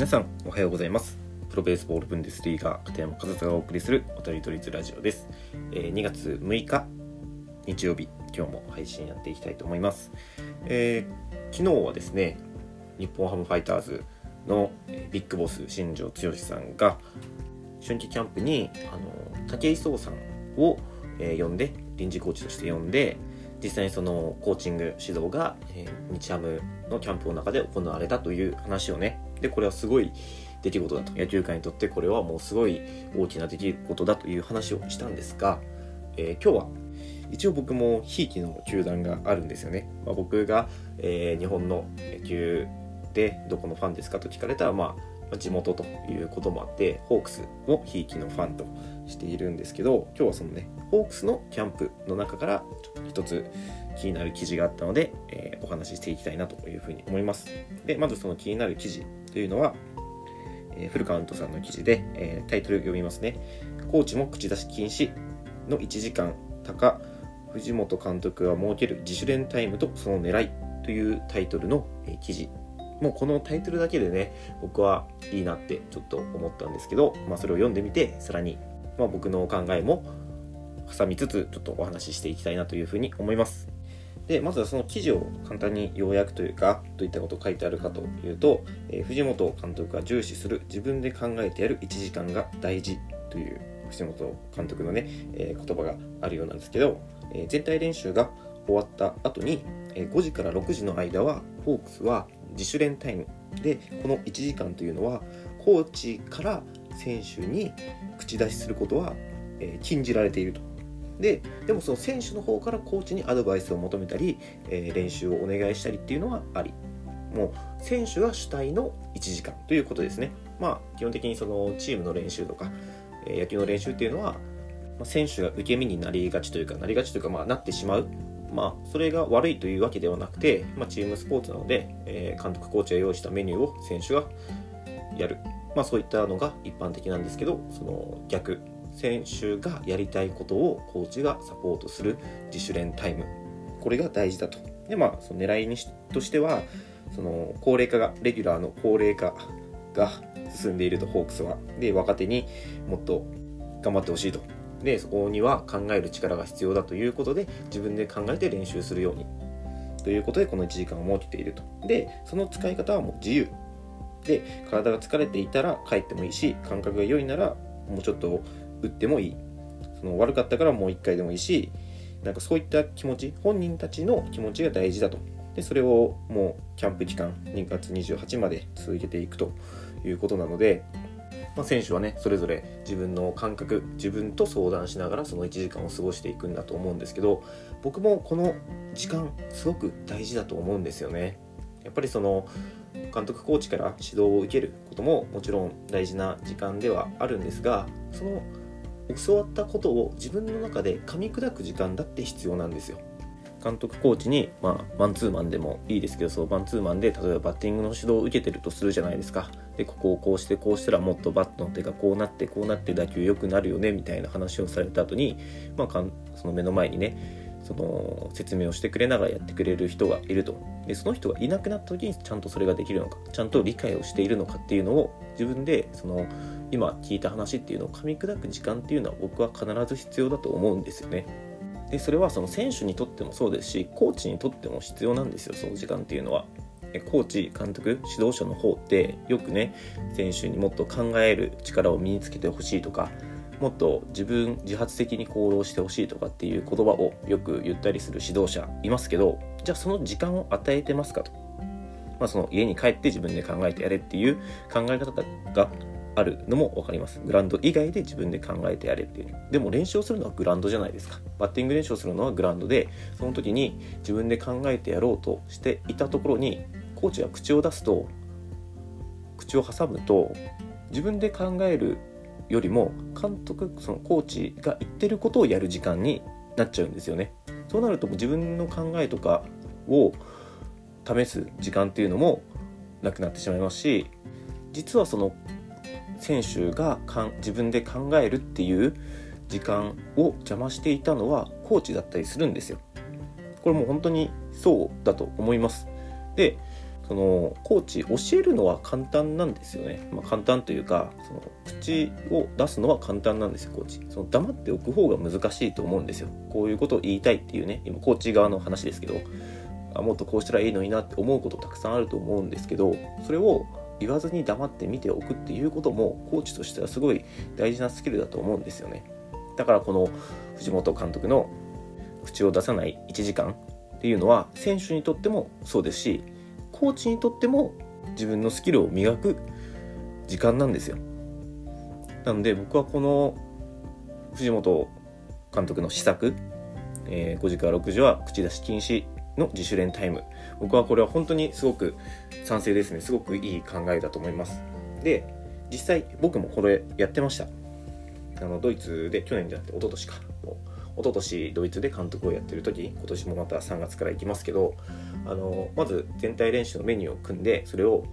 皆さんおはようございます。プロベースボールブンデスリーガー片山和沙がお送りするおとりとりつラジオです、えー2月6日日曜日今日も配信やっていきたいと思います、えー昨日はですね日本ハムファイターズのビッグボス新庄剛志さんが春季キャンプにあの武井壮さんを、えー呼んで臨時コーチとして呼んで実際にそのコーチング指導が、えー日ハムのキャンプの中で行われたという話をねでこれはすごい出来事だと。野球界にとってこれはもうすごい大きな出来事だという話をしたんですが、えー今日は一応僕もひいきの球団があるんですよね、まあ、僕が、えー日本の野球でどこのファンですかと聞かれたら、まあ、まあ地元ということもあってホークスをひいきのファンとしているんですけど今日はそのねホークスのキャンプの中から一つ気になる記事があったので、えーお話ししていきたいなというふうに思います。でまずその気になる記事というのは、えーフルカウントさんの記事で、えータイトル読みますね。コーチも口出し禁止の1時間。高藤本監督が設ける自主練タイムとその狙い。というタイトルのえー記事。もうこのタイトルだけでね僕はいいなってちょっと思ったんですけど、まあ、それを読んでみてさらに、まあ、僕の考えも挟みつつちょっとお話ししていきたいなというふうに思います。でまずはその記事を簡単に要約というかどういったこと書いてあるかというと、えー藤本監督が重視する自分で考えてやる1時間が大事という藤本監督のね、えー言葉があるようなんですけど、えー全体練習が終わった後に、え5時から6時の間はホークスは自主練タイムでこの1時間というのはコーチから選手に口出しすることは、え禁じられていると。ででもその選手の方からコーチにアドバイスを求めたり、えー練習をお願いしたりっていうのはあり。もう選手が主体の1時間ということですね。まあ基本的にそのチームの練習とか、えー野球の練習っていうのは、ま、選手が受け身になりがちというかなりがちというかまあなってしまう。まあそれが悪いというわけではなくて、まあ、チームスポーツなので、えー監督コーチが用意したメニューを選手がやる。まあそういったのが一般的なんですけどその逆。選手がやりたいことをコーチがサポートする自主練タイム。これが大事だと。でまあその狙いにしとしてはその高齢化がレギュラーの高齢化が進んでいるとホークスは。で若手にもっと頑張ってほしいと。でそこには考える力が必要だということで自分で考えて練習するように。ということでこの1時間を設けていると。でその使い方はもう自由。で体が疲れていたら帰ってもいいし感覚が良いならもうちょっと打ってもいい。その悪かったからもう1回でもいいしなんかそういった気持ち本人たちの気持ちが大事だと。でそれをもうキャンプ期間2月28まで続けていくということなので、まあ、選手はねそれぞれ自分の感覚自分と相談しながらその1時間を過ごしていくんだと思うんですけど僕もこの時間すごく大事だと思うんですよね。やっぱりその監督コーチから指導を受けることももちろん大事な時間ではあるんですがその教わったことを自分の中で噛み砕く時間だって必要なんですよ。監督コーチに、まあ、マンツーマンでもいいですけどそうマンツーマンで例えばバッティングの指導を受けてるとするじゃないですか。でここをこうしてこうしたらもっとバットの手がこうなってこうなって打球良くなるよねみたいな話をされた後に、まあ、かんその目の前にねその説明をしてくれながらやってくれる人がいると。その人がいなくなった時にちゃんとそれができるのかちゃんと理解をしているのかっていうのを自分でその今聞いた話っていうのを噛み砕く時間っていうのは僕は必ず必要だと思うんですよね。でそれはその選手にとってもそうですしコーチにとっても必要なんですよその時間っていうのは。コーチ監督指導者の方ってよくね選手にもっと考える力を身につけてほしいとかもっと自分自発的に行動してほしいとかっていう言葉をよく言ったりする指導者いますけどじゃあその時間を与えてますかと、まあ、その家に帰って自分で考えてやれっていう考え方があるのも分かります。グラウンド以外で自分で考えてやれっていう。でも練習をするのはグラウンドじゃないですか。バッティング練習をするのはグラウンドでその時に自分で考えてやろうとしていたところにコーチが口を出すと口を挟むと自分で考えるよりも監督そのコーチが言ってることをやる時間になっちゃうんですよね。そうなると自分の考えとかを試す時間っていうのもなくなってしまいますし実はその選手がかん自分で考えるっていう時間を邪魔していたのはコーチだったりするんですよ。これもう本当にそうだと思います。でそのコーチ教えるのは簡単なんですよね、まあ、簡単というかその口を出すのは簡単なんですよコーチ。その黙っておく方が難しいと思うんですよ。こういうことを言いたいっていうね今コーチ側の話ですけどあもっとこうしたらいいのになって思うことたくさんあると思うんですけどそれを言わずに黙って見ておくっていうこともコーチとしてはすごい大事なスキルだと思うんですよね。だからこの藤本監督の口を出さない1時間っていうのは選手にとってもそうですしコーチにとっても自分のスキルを磨く時間なんですよ。なので僕はこの藤本監督の施策、えー、5時から6時は口出し禁止の自主練タイム。僕はこれは本当にすごく賛成ですね。すごくいい考えだと思います。で実際僕もこれやってました。あのドイツで去年じゃなくて一昨年か。一昨年ドイツで監督をやってる時今年もまた3月から行きますけどあのまず全体練習のメニューを組んでそれを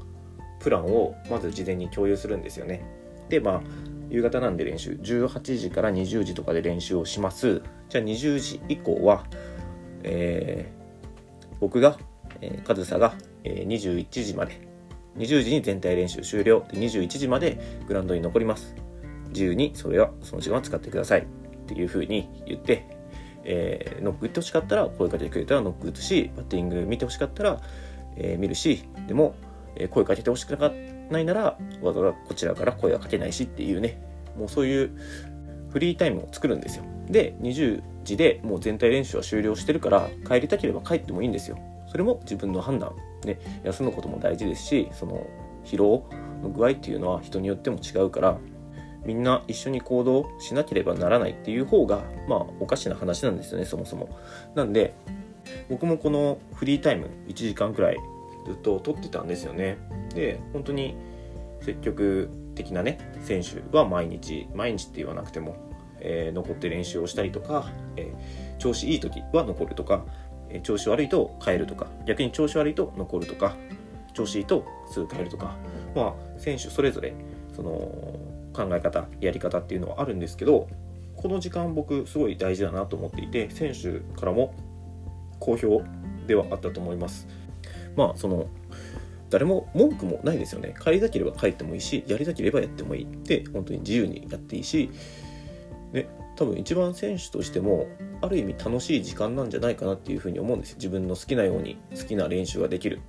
プランをまず事前に共有するんですよね。でまあ夕方なんで練習18時から20時とかで練習をします。じゃあ20時以降は、えー、僕が、えー、上総が、えー、21時まで20時に全体練習終了。で21時までグラウンドに残ります。自由にそれはその時間を使ってください。っていうふうに言ってえー、ノック打ってほしかったら声かけてくれたらノック打つしバッティング見てほしかったら、えー、見るしでも、え、声かけてほしくないならわざわざこちらから声はかけないしっていうねもうそういうフリータイムを作るんですよ。で20時でもう全体練習は終了してるから帰りたければ帰ってもいいんですよ。それも自分の判断ね休むことも大事ですしその疲労の具合っていうのは人によっても違うからみんな一緒に行動しなければならないっていう方がまあおかしな話なんですよねそもそも。なんで僕もこのフリータイム1時間くらいずっと取ってたんですよね。で本当に積極的なね選手は毎日毎日って言わなくても、えー、残って練習をしたりとか、えー、調子いい時は残るとか、えー、調子悪いと帰るとか逆に調子悪いと残るとか調子いいとすぐ帰るとかまあ選手それぞれその考え方やり方っていうのはあるんですけどこの時間僕すごい大事だなと思っていて選手からも好評ではあったと思います。まあその誰も文句もないですよね。帰りたければ帰ってもいいしやりたければやってもいい。で本当に自由にやっていいしで多分一番選手としてもある意味楽しい時間なんじゃないかなっていうふうに思うんです。自分の好きなように好きな練習ができる、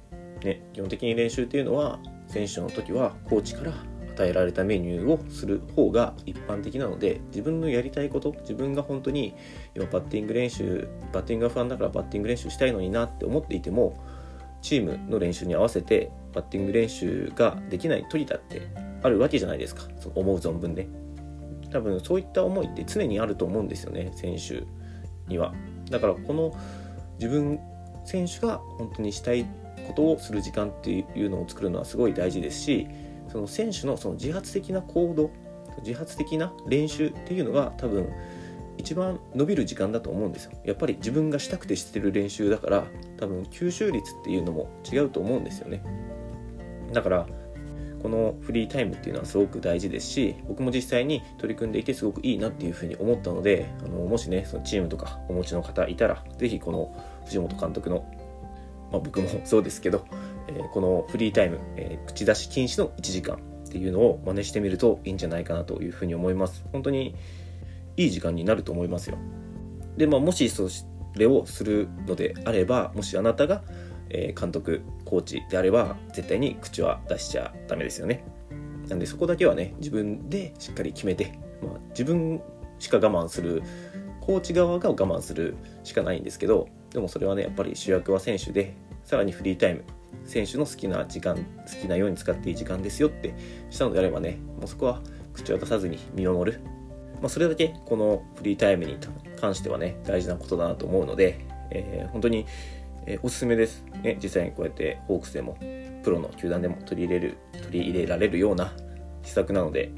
ね、基本的に練習っていうのは選手の時はコーチから与えられたメニューをする方が一般的なので自分のやりたいこと自分が本当に今バッティング練習バッティングが不安だからバッティング練習したいのになって思っていてもチームの練習に合わせてバッティング練習ができない時だってあるわけじゃないですか。そ思う存分で。多分そういった思いって常にあると思うんですよね選手には。だからこの自分選手が本当にしたいことをする時間っていうのを作るのはすごい大事ですしその選手のその自発的な行動自発的な練習っていうのが多分一番伸びる時間だと思うんですよ。やっぱり自分がしたくてしてる練習だから多分吸収率っていうのも違うと思うんですよね。だからこのフリータイムっていうのはすごく大事ですし僕も実際に取り組んでいてすごくいいなっていうふうに思ったのであのもしねそのチームとかお持ちの方いたら是非この藤本監督の、まあ、僕もそうですけどえこのフリータイム、え口出し禁止の1時間っていうのを真似してみるといいんじゃないかなというふうに思います。本当にいい時間になると思いますよ。で、まあ、もしそれをするのであれば、もしあなたが、監督、コーチであれば、絶対に口は出しちゃダメですよね。なんでそこだけはね、自分でしっかり決めて、まあ、自分しか我慢する、コーチ側が我慢するしかないんですけど、でもそれはね、やっぱり主役は選手で、さらにフリータイム、選手の好きな時間好きなように使っていい時間ですよってしたのであればねもうそこは口を出さずに見守る、まあ、それだけこのフリータイムに関してはね大事なことだなと思うので、えー、本当に、えー、おすすめです、ね、実際にこうやってホークスでもプロの球団でも取り入れる取り入れられるような施策なので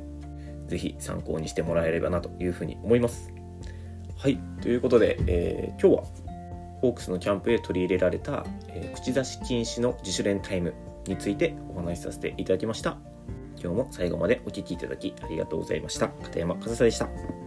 是非参考にしてもらえればなというふうに思います。はいということで、えー、今日はホークスのキャンプへ取り入れられた、えー、口出し禁止の自主練タイムについてお話しさせていただきました。今日も最後までお聴きいただきありがとうございました。片山和沙でした。